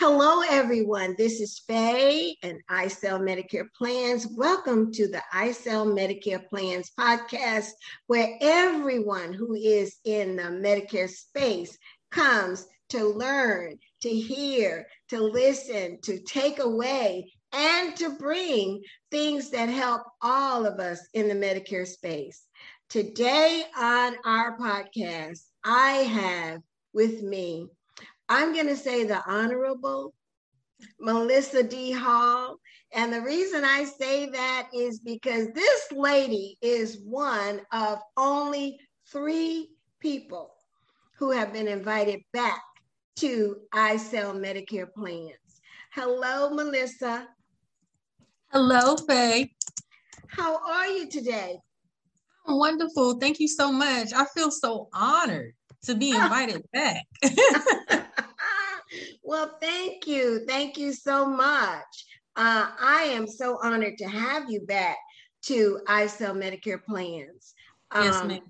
Hello, everyone. This is Faye and I Sell Medicare Plans. Welcome to the I Sell Medicare Plans podcast, where everyone who is in the Medicare space comes to learn, to hear, to listen, to take away, and to bring things that help all of us in the Medicare space. Today on our podcast, I have with me I'm going to say the Honorable Melissa D. Hall. And the reason I say that is because this lady is one of only three people who have been invited back to I Sell Medicare Plans. Hello, Melissa. Hello, Faye. How are you today? Wonderful. Thank you so much. I feel so honored to be invited back. well, thank you. Thank you so much. Uh, I am so honored to have you back to I Sell Medicare Plans. Um, yes, ma'am.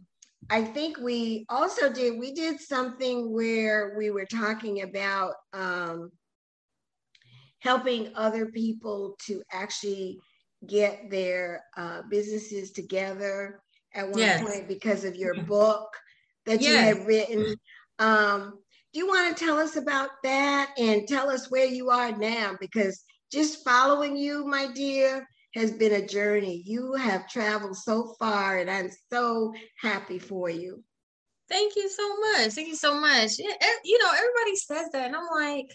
I think we also did, we did something where we were talking about um, helping other people to actually get their uh, businesses together at one yes. point because of your book that yes. you had written. Um, you want to tell us about that and tell us where you are now? Because just following you, my dear, has been a journey. You have traveled so far, and I'm so happy for you. Thank you so much. Thank you so much. You know, everybody says that, and I'm like,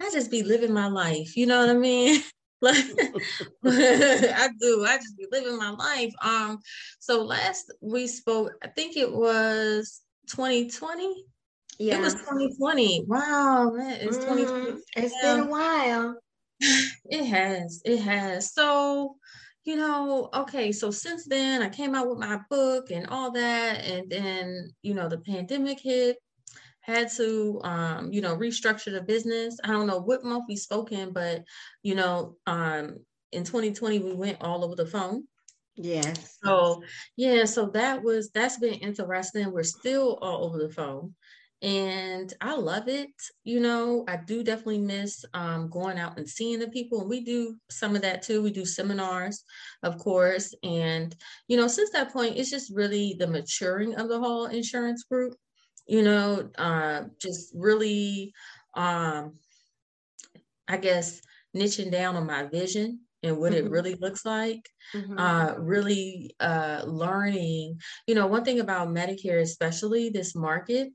I just be living my life. You know what I mean? like I do. I just be living my life. Um, so last we spoke, I think it was 2020. Yeah. It was 2020. Wow, man, it's mm, 2020. It's yeah. been a while. It has. It has. So, you know, okay, so since then I came out with my book and all that and then, you know, the pandemic hit had to um, you know restructure the business i don't know what month we spoke in but you know um, in 2020 we went all over the phone yeah so yeah so that was that's been interesting we're still all over the phone and I love it. You know, I do definitely miss um, going out and seeing the people, and we do some of that too. We do seminars, of course, and you know, since that point, it's just really the maturing of the whole insurance group you know, uh, just really, um, I guess, niching down on my vision and what mm-hmm. it really looks like. Mm-hmm. Uh, really uh, learning, you know, one thing about Medicare, especially this market,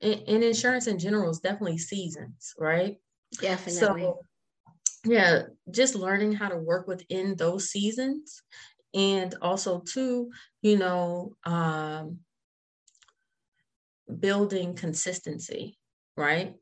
and, and insurance in general is definitely seasons, right? Definitely. So, yeah, just learning how to work within those seasons and also too you know um, building consistency, right?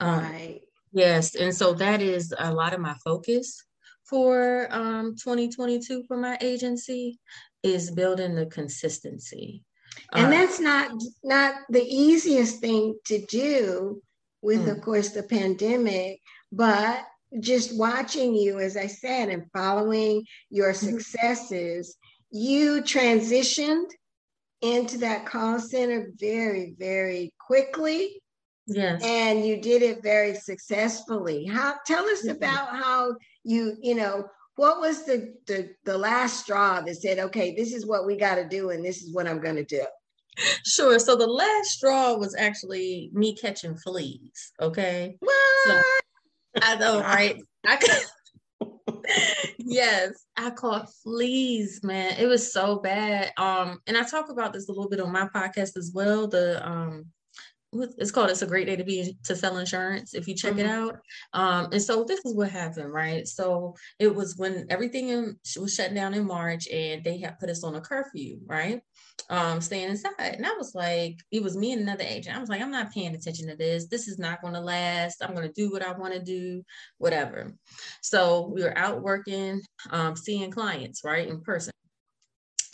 Um, right. Yes. And so that is a lot of my focus for um, 2022 for my agency is building the consistency. And uh, that's not not the easiest thing to do with, mm. of course, the pandemic, but just watching you, as I said, and following your mm-hmm. successes, you transitioned into that call center very, very quickly. Yes. And you did it very successfully. How tell us mm-hmm. about how you, you know, what was the, the the last straw that said, okay, this is what we got to do and this is what I'm going to do? Sure. So the last straw was actually me catching fleas. Okay. What? So, I know, right? I yes, I caught fleas, man. It was so bad. Um, and I talk about this a little bit on my podcast as well. The um it's called it's a great day to be to sell insurance if you check mm-hmm. it out um and so this is what happened right so it was when everything in, was shut down in march and they had put us on a curfew right um, staying inside. And I was like, it was me and another agent. I was like, I'm not paying attention to this. This is not going to last. I'm going to do what I want to do, whatever. So we were out working, um, seeing clients, right, in person.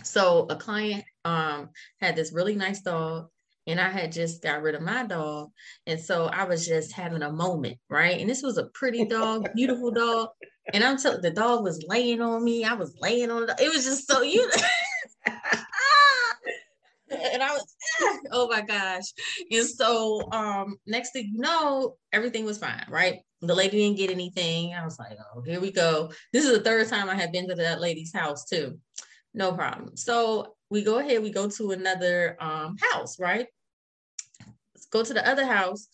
So a client um, had this really nice dog, and I had just got rid of my dog. And so I was just having a moment, right? And this was a pretty dog, beautiful dog. And I'm telling the dog was laying on me. I was laying on it. It was just so you and I was oh my gosh. And so um next thing you know, everything was fine, right? The lady didn't get anything. I was like, oh, here we go. This is the third time I had been to that lady's house too. No problem. So we go ahead, we go to another um house, right? Let's go to the other house.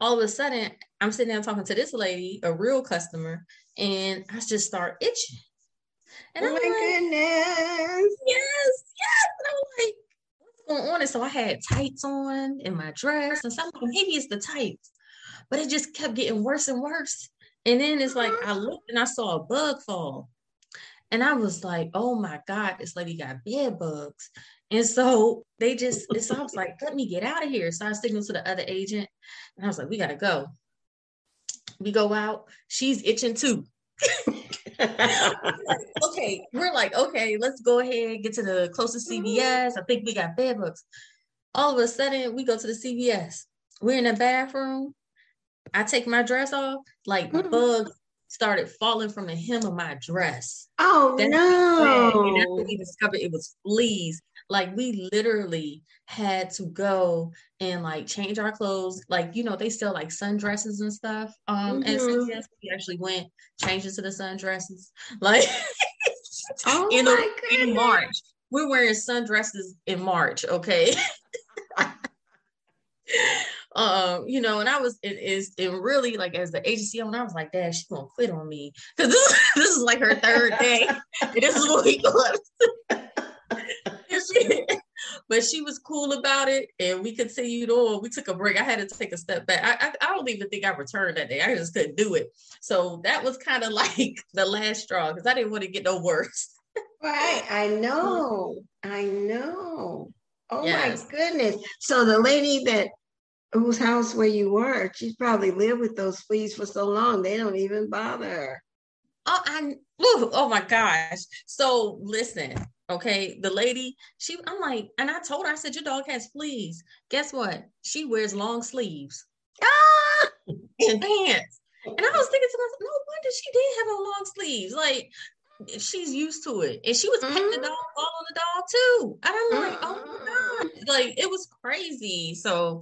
All of a sudden, I'm sitting there talking to this lady, a real customer, and I just start itching. And oh I'm my like, goodness. yes, yes. And I'm like, what's going on? And so I had tights on in my dress, and some maybe it's the tights, but it just kept getting worse and worse. And then it's like I looked and I saw a bug fall. And I was like, oh my God, this lady got bed bugs. And so they just, so I was like, let me get out of here. So I signaled to the other agent and I was like, we gotta go. We go out, she's itching too. okay, we're like, okay, let's go ahead, get to the closest CVS. I think we got bed bugs. All of a sudden, we go to the CVS. We're in the bathroom. I take my dress off, like Mhm. bugs started falling from the hem of my dress. Oh That's And that's no. when we discovered it was fleas. Like we literally had to go and like change our clothes. Like, you know, they sell like sundresses and stuff. Um at Mhm. CVS. We actually went, changed into the sundresses. Like Oh in, my a- in. March. We're wearing sundresses in March, okay? um, you know, and I was it is it really like as the agency owner, I was like, Dad, she's gonna quit on me. Cause this, this is like her third day. this is what we she- but she was cool about it and we continued on. We took a break. I had to take a step back. I, I, I don't even think I returned that day. I just couldn't do it. So that was kind of like the last straw because I didn't want to get no worse. Right. I know. I know. Oh Yes. my goodness. So the lady that whose house where you were, she's probably lived with those fleas for so long they don't even bother her. Oh, I oh my gosh. So listen, okay, the lady, she I'm like, and I told her, I said, Your dog has fleas. Guess what? She wears long sleeves Ah! and pants. And I was thinking to myself, no wonder she did have on long sleeves. Like she's used to it. And she was petting the Mhm. dog, on the dog too. And I'm like, oh my God. Like it was crazy. So.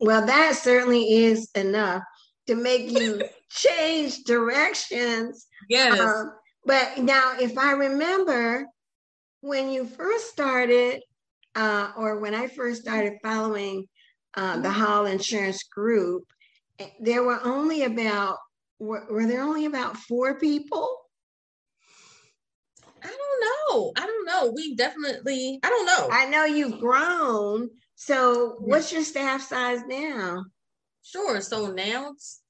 Well, that certainly is enough to make you change directions. yes. Um, but now, if I remember when you first started, uh, or when I first started following uh, the Hall Insurance Group, eh, there were only about were, were there only about four people? I don't know. I don't know. We definitely, I don't know. I know you've grown. So, what's your staff size now? Sure. So now it's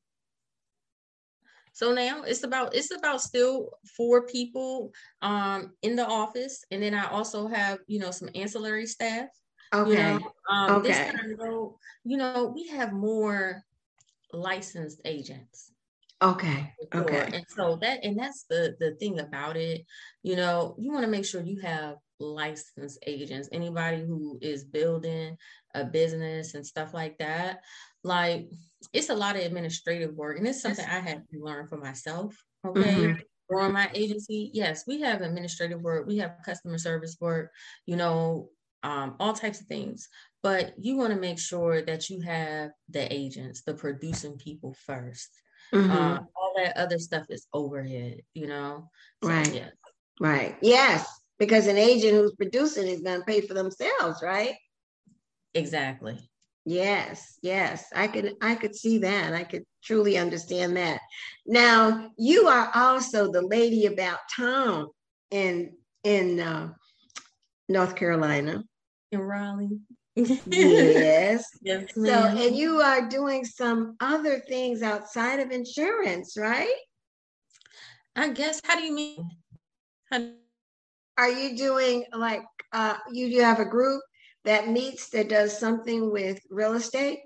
so now it's about it's about still four people um in the office. And then I also have, you know, some ancillary staff. You Okay. know, um this Okay. time though, you know, we have more licensed agents. Okay. Okay. And so that and that's the the thing about it, you know, you want to make sure you have licensed agents, anybody who is building a business and stuff like that. Like it's a lot of administrative work and it's something I had to learn for myself. Okay. Mhm. Or my agency, yes, we have administrative work, we have customer service work, you know, um, all types of things. But you want to make sure that you have the agents, the producing people first. Mhm. Uh, all that other stuff is overhead, you know. So, Right. Yeah. Right. Yes. Because an agent who's producing is going to pay for themselves, right? Exactly. Yes, yes, I could I could see that. I could truly understand that. Now, you are also the lady about town in in uh, North Carolina. In Raleigh. Yes. yes, So, and you are doing some other things outside of insurance, right? I guess. How do you mean? Are you doing like uh, you do have a group that meets that does something with real estate?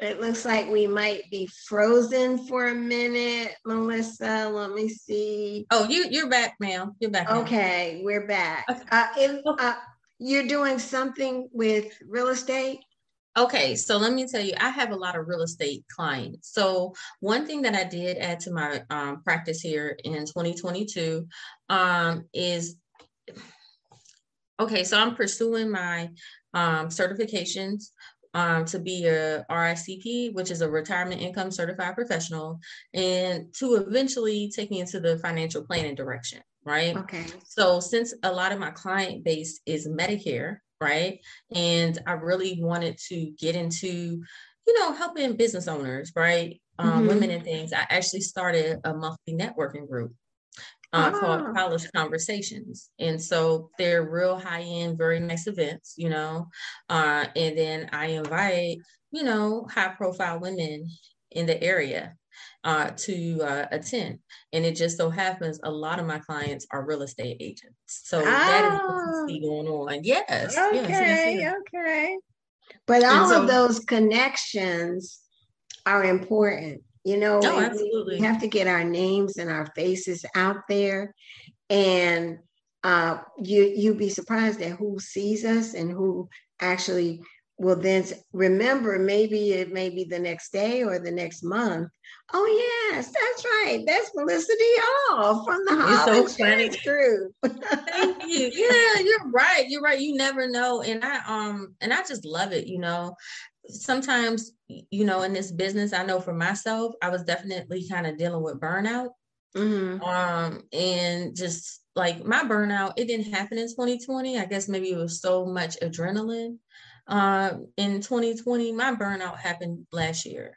It looks like we might be frozen for a minute, Melissa. Let me see. oh, you you're back, ma'am. You're back. Okay, we're back. Okay. Uh, if, uh, you're doing something with real estate? Okay, so let me tell you, I have a lot of real estate clients. So one thing that I did add to my um, practice here in 2022 um, is okay. So I'm pursuing my um, certifications um, to be a RICP, which is a retirement income certified professional, and to eventually take me into the financial planning direction. Right. Okay. So since a lot of my client base is Medicare, right? And I really wanted to get into, you know, helping business owners, right? Um, mm-hmm. Women and things. I actually started a monthly networking group uh, oh. called College Conversations. And so they're real high end, very nice events, you know. Uh, and then I invite, you know, high profile women in the area uh, to uh, attend. And it just so happens a lot of my clients are real estate agents. So oh. that is what see going on. Yes. Okay. Yes, yes, yes. Okay. But all so, of those connections are important. You know, no, absolutely. we have to get our names and our faces out there. And uh, you you'd be surprised at who sees us and who actually will then remember maybe it may be the next day or the next month. Oh yes, that's right. That's Melissa Hall from the Hall so funny. Group. Thank you. Yeah, you're right. You're right. You never know. And I um and I just love it, you know. Sometimes, you know, in this business, I know for myself, I was definitely kind of dealing with burnout. Mm-hmm. Um, and just like my burnout, it didn't happen in 2020. I guess maybe it was so much adrenaline uh, in 2020, my burnout happened last year.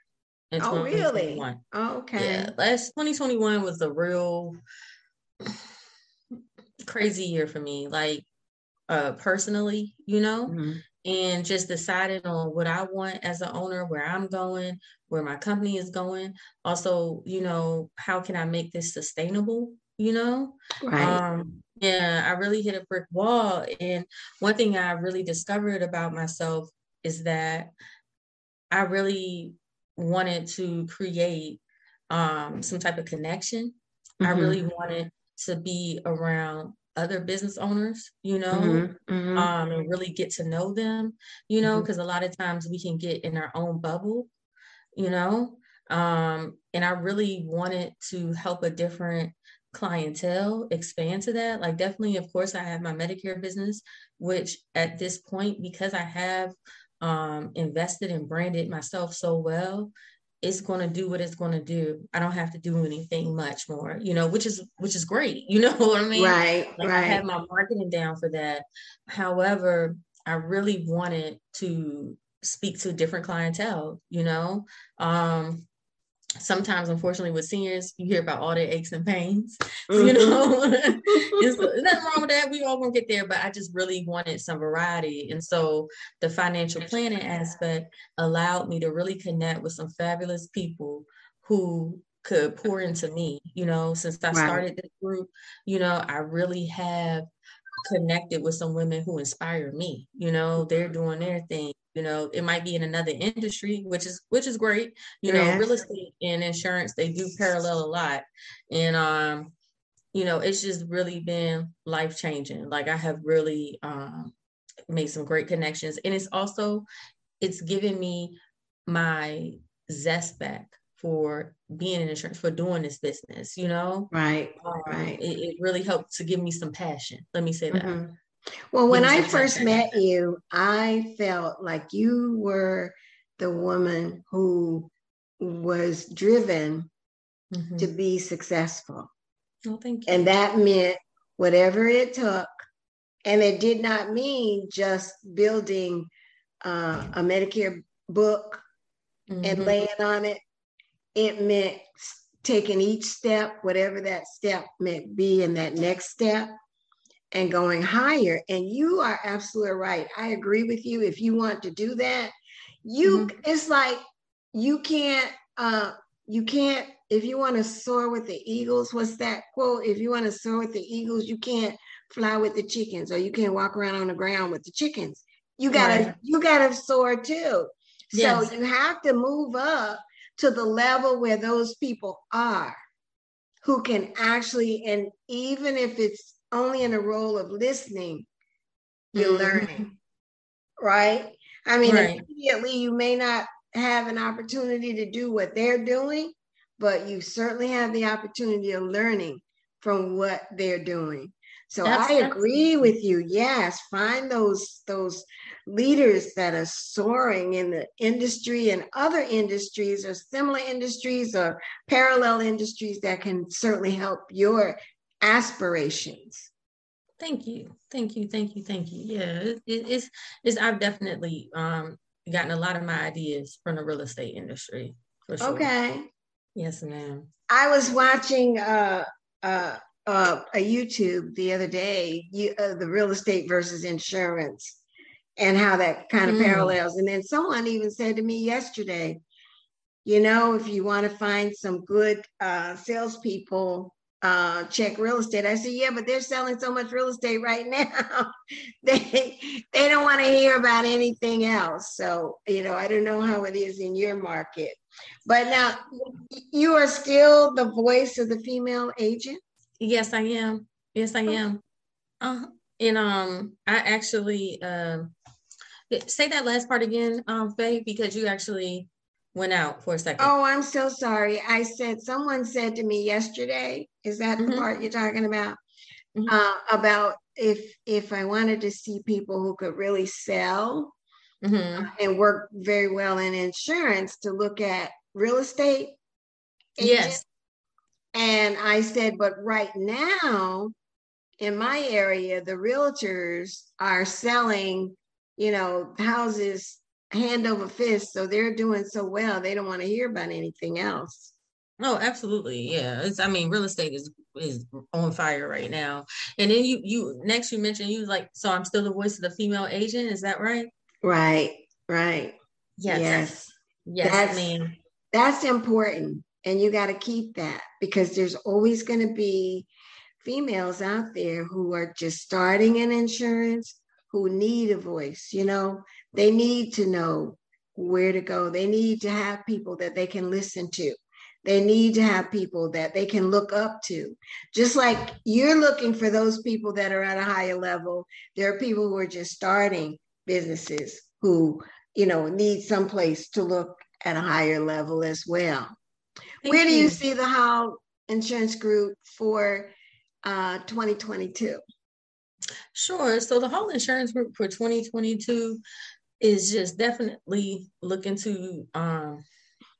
oh, really? Oh, okay. Yeah, last 2021 was a real crazy year for me, like uh, personally, you know, mm-hmm. And just deciding on what I want as an owner, where I'm going, where my company is going. Also, you know, how can I make this sustainable? You know, right. Um, yeah, I really hit a brick wall. And one thing I really discovered about myself is that I really wanted to create um, some type of connection. Mm-hmm. I really wanted to be around other business owners, you know, mm-hmm. Mm-hmm. Um, and really get to know them, you know, because mm-hmm. a lot of times we can get in our own bubble, you know. Um, and I really wanted to help a different clientele expand to that like definitely of course i have my medicare business which at this point because i have um, invested and branded myself so well it's going to do what it's going to do. I don't have to do anything much more you know which is which is great you know what i mean? Right like right. i have my marketing down for that. However i really wanted to speak to different clientele you know? Um sometimes unfortunately with seniors you hear about all their aches and pains mm-hmm. you know there's nothing wrong with that. We all gonna get there but i just really wanted some variety. And so the financial planning aspect allowed me to really connect with some fabulous people who could pour into me you know? Since i started this group you know i really have connected with some women who inspire me you know? They're doing their thing you know it might be in another industry which is which is great you know real estate and insurance they do parallel a lot. And um you know it's just really been life changing like i have really um made some great connections. And it's also it's given me my zest back for being in insurance for doing this business you know? Right um, right. it, it, really helped to give me some passion let me say that. Mm-hmm. Well, when I first met you, I felt like you were the woman who was driven mm-hmm. to be successful. Oh, thank you. And that meant whatever it took. And it did not mean just building uh, a Medicare book mm-hmm. and laying on it. It meant taking each step, whatever that step might be, in that next step and going higher. And you are absolutely right. I agree with you. If you want to do that, you mm-hmm. it's like you can't uh you can't if you want to soar with the eagles, what's that quote? If you want to soar with the eagles, you can't fly with the chickens or you can't walk around on the ground with the chickens. You gotta right. you gotta soar too. Yes. So you have to move up to the level where those people are who can actually and even if it's only in a role of listening, you're mm-hmm. learning, right? I mean, right. immediately you may not have an opportunity to do what they're doing, but you certainly have the opportunity of learning from what they're doing. So that's, I agree with you. Yes, find those those leaders that are soaring in the industry and other industries or similar industries or parallel industries that can certainly help your aspirations. Thank you. Thank you. Thank you. Thank you. Yeah, it, it's it's I've definitely um gotten a lot of my ideas from the real estate industry. For sure. Okay. Yes, ma'am. I was watching uh uh uh, a YouTube the other day, you, uh, the real estate versus insurance, and how that kind of mm. parallels. And then someone even said to me yesterday, you know, if you want to find some good uh, salespeople, uh, check real estate. I said, yeah, but they're selling so much real estate right now. they they don't want to hear about anything else. So you know, I don't know how it is in your market, but now you are still the voice of the female agent. Yes, I am. Yes, I am. Uh, and um, I actually uh, say that last part again, um, Faye, because you actually went out for a second. Oh, I'm so sorry. I said someone said to me yesterday. Is that mm-hmm. the part you're talking about? Mm-hmm. Uh, about if if I wanted to see people who could really sell mm-hmm. and work very well in insurance, to look at real estate. Yes. And I said, but right now in my area, the realtors are selling, you know, houses hand over fist. So they're doing so well, they don't want to hear about anything else. Oh, absolutely. Yeah. It's I mean, real estate is is on fire right now. And then you you next you mentioned you was like, so I'm still the voice of the female agent, is that right? Right, right. Yes. Yes. Yes, that's, that's important. And you got to keep that because there's always going to be females out there who are just starting in insurance who need a voice. You know, they need to know where to go, they need to have people that they can listen to. They need to have people that they can look up to. Just like you're looking for those people that are at a higher level, there are people who are just starting businesses who, you know, need some place to look at a higher level as well. Thank Where do you. see the Hall Insurance Group for uh, 2022? Sure. So the Hall Insurance Group for 2022 is just definitely looking to um,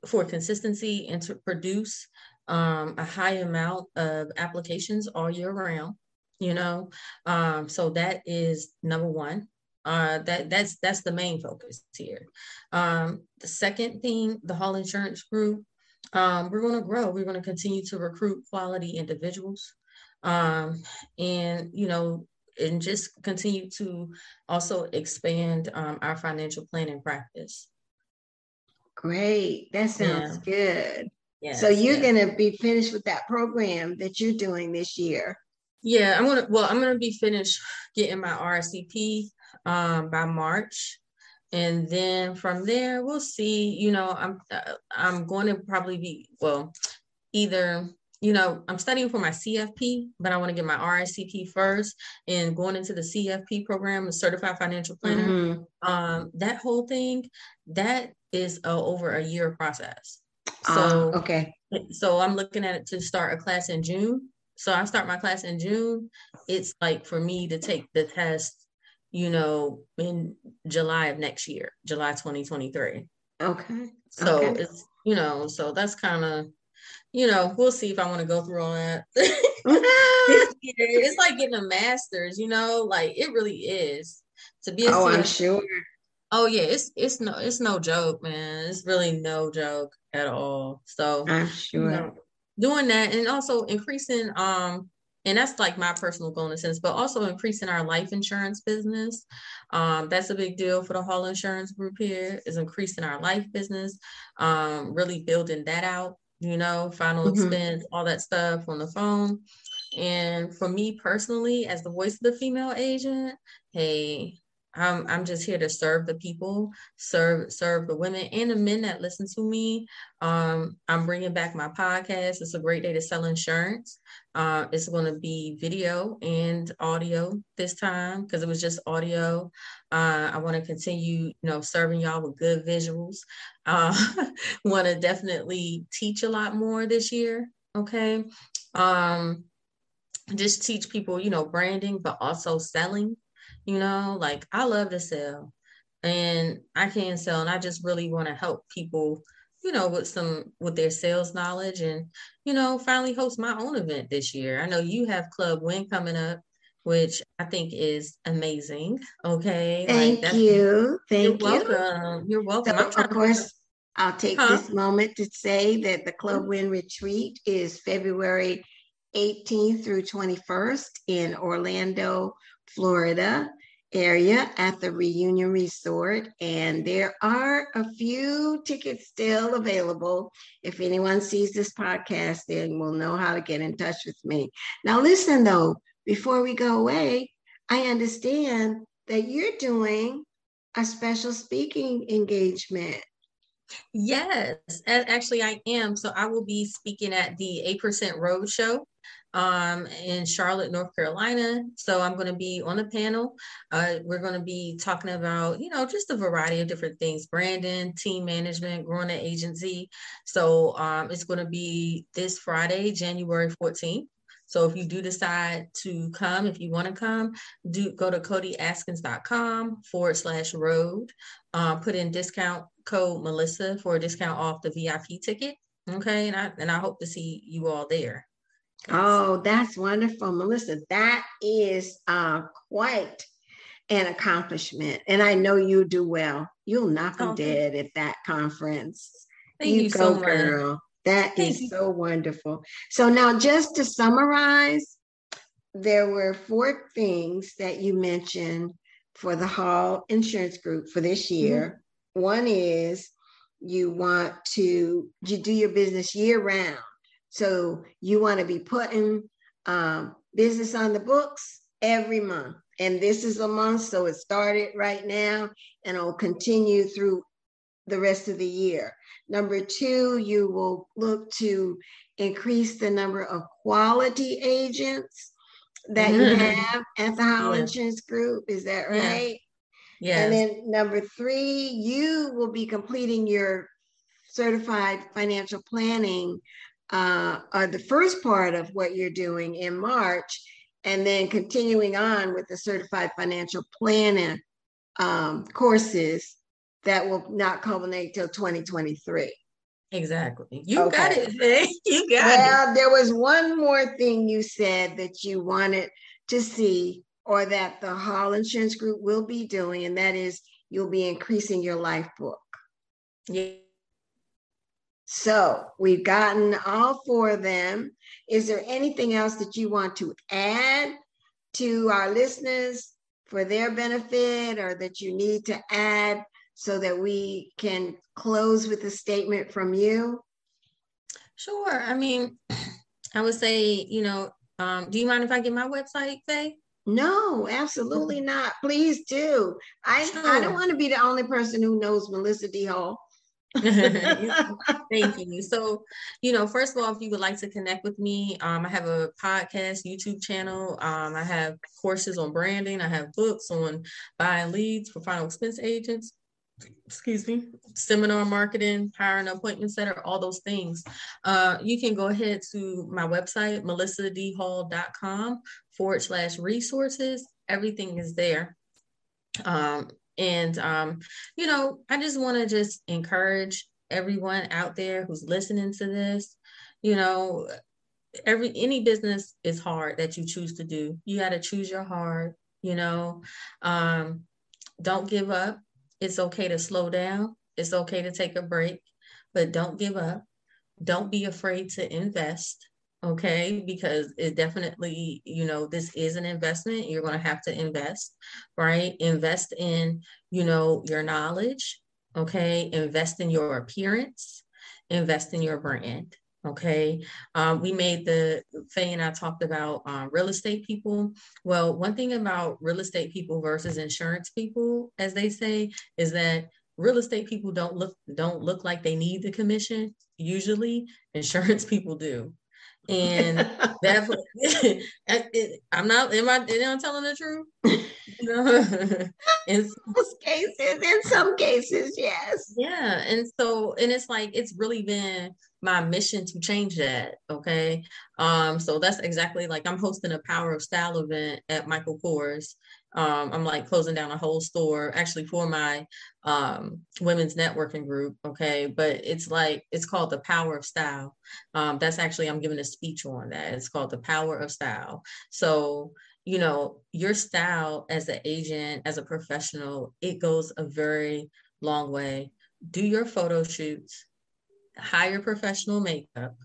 for consistency and to produce um, a high amount of applications all year round. You know, um, so that is number one. Uh, that that's that's the main focus here. Um, the second thing, the Hall Insurance Group um, we're going to grow. We're going to continue to recruit quality individuals, um, and you know, and just continue to also expand um, our financial planning practice. Great, that sounds yeah. good. Yeah. So you're yeah. going to be finished with that program that you're doing this year. Yeah, I'm gonna. Well, I'm gonna be finished getting my RICP um, by March and then from there we'll see you know i'm uh, i'm going to probably be well either you know i'm studying for my cfp but i want to get my RICP first and going into the cfp program a certified financial planner mm-hmm. um that whole thing that is a, over a year process so uh, okay so i'm looking at it to start a class in june so i start my class in june it's like for me to take the test you know, in July of next year, July 2023. Okay. So okay. it's, you know, so that's kind of, you know, we'll see if I want to go through all that. it's like getting a master's, you know, like it really is to be. A oh, I'm sure. Oh yeah, it's it's no it's no joke, man. It's really no joke at all. So I'm sure. You know, doing that and also increasing um and that's like my personal goal in a sense, but also increasing our life insurance business. Um, that's a big deal for the Hall Insurance Group here is increasing our life business, um, really building that out, you know, final mm-hmm. expense, all that stuff on the phone. And for me personally, as the voice of the female agent, hey, I'm I'm just here to serve the people, serve serve the women and the men that listen to me. Um, I'm bringing back my podcast. It's a great day to sell insurance. Uh, it's going to be video and audio this time because it was just audio. Uh, I want to continue, you know, serving y'all with good visuals. Uh, want to definitely teach a lot more this year. Okay. Um, just teach people, you know, branding, but also selling you know, like I love to sell and I can sell and I just really want to help people, you know, with some with their sales knowledge and, you know, finally host my own event this year. I know you have Club Win coming up which I think is amazing. Okay. Thank like you. Thank you're you. Welcome. You're welcome. So, of course, I'll take huh? this moment to say that the Club mm-hmm. Win retreat is February 18th through 21st in Orlando, Florida area at the Reunion Resort. And there are a few tickets still available. If anyone sees this podcast, then we'll know how to get in touch with me. Now, listen though, before we go away, I understand that you're doing a special speaking engagement. Yes, actually, I am. So I will be speaking at the 8% Road Show um, in Charlotte, North Carolina. So I'm going to be on the panel. Uh, we're going to be talking about, you know, just a variety of different things branding, team management, growing an agency. So um, it's going to be this Friday, January 14th. So if you do decide to come, if you want to come, do go to codyaskins.com forward slash road. Uh, put in discount code Melissa for a discount off the VIP ticket. Okay, and I and I hope to see you all there. Oh, that's wonderful, Melissa. That is uh, quite an accomplishment. And I know you do well. You'll knock them oh, dead at that conference. Thank you, you go, so girl. That Thank is you. so wonderful. So now just to summarize, there were four things that you mentioned for the Hall Insurance Group for this mm-hmm. year. Mm-hmm. One is you want to you do your business year round so you want to be putting um, business on the books every month. And this is a month, so it started right now and it'll continue through the rest of the year. Number two, you will look to increase the number of quality agents that mm-hmm. you have at the yeah. Insurance Group. Is that right? Yeah. And then number three, you will be completing your certified financial planning uh, are the first part of what you're doing in March, and then continuing on with the certified financial planning um, courses that will not culminate till 2023. Exactly. You okay. got it. You got well, it. Well, there was one more thing you said that you wanted to see, or that the Hall Insurance Group will be doing, and that is you'll be increasing your life book. Yeah. So we've gotten all four of them. Is there anything else that you want to add to our listeners for their benefit or that you need to add so that we can close with a statement from you? Sure. I mean, I would say, you know, um, do you mind if I get my website, Faye? No, absolutely not. Please do. I, sure. I don't want to be the only person who knows Melissa D. Hall. Thank you. So, you know, first of all, if you would like to connect with me, um, I have a podcast, YouTube channel. Um, I have courses on branding. I have books on buying leads for final expense agents. Excuse me, seminar marketing, hiring appointment setter, all those things. Uh, you can go ahead to my website, melissadhall.com forward slash resources. Everything is there. Um, and um, you know, I just want to just encourage everyone out there who's listening to this, you know, every any business is hard that you choose to do. You got to choose your heart, you know. Um, don't give up. It's okay to slow down. It's okay to take a break, but don't give up. Don't be afraid to invest okay because it definitely you know this is an investment you're going to have to invest right invest in you know your knowledge okay invest in your appearance invest in your brand Okay. Um, we made the, Faye and I talked about um, real estate people. Well, one thing about real estate people versus insurance people, as they say, is that real estate people don't look don't look like they need the commission usually insurance people do and that i'm not am i am I telling the truth? In most cases in some cases yes. Yeah and so and it's like it's really been my mission to change that okay? Um so that's exactly like i'm hosting a power of style event at michael kors um, I'm like closing down a whole store actually for my um, women's networking group. Okay. But it's like, it's called the power of style. Um, that's actually, I'm giving a speech on that. It's called the power of style. So, you know, your style as an agent, as a professional, it goes a very long way. Do your photo shoots, hire professional makeup.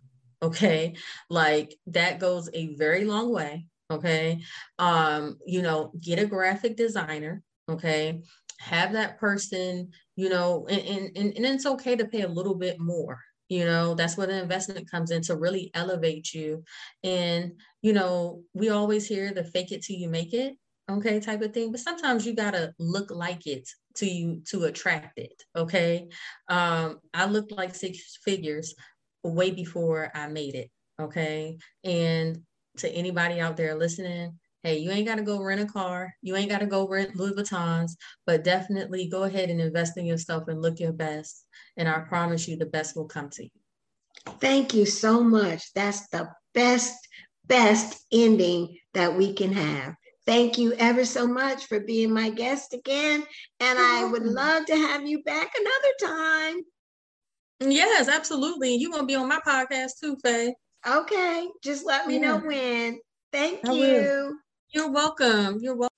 Okay. Like that goes a very long way okay? Um you know get a graphic designer okay? Have that person you know and, and, and it's okay to pay a little bit more you know? That's where the investment comes in to really elevate you. And you know we always hear the fake it till you make it okay type of thing but sometimes you gotta look like it to you to attract it okay? Um i looked like six figures way before i made it okay? And to anybody out there listening, hey, you ain't got to go rent a car. You ain't got to go rent Louis Vuittons, but definitely go ahead and invest in yourself and look your best. And I promise you, the best will come to you. Thank you so much. That's the best, best ending that we can have. Thank you ever so much for being my guest again. And I would love to have you back another time. Yes, absolutely. You're going to be on my podcast too, Faye. Okay, just let me yeah. know when. Thank I you. Will. You're welcome. You're welcome.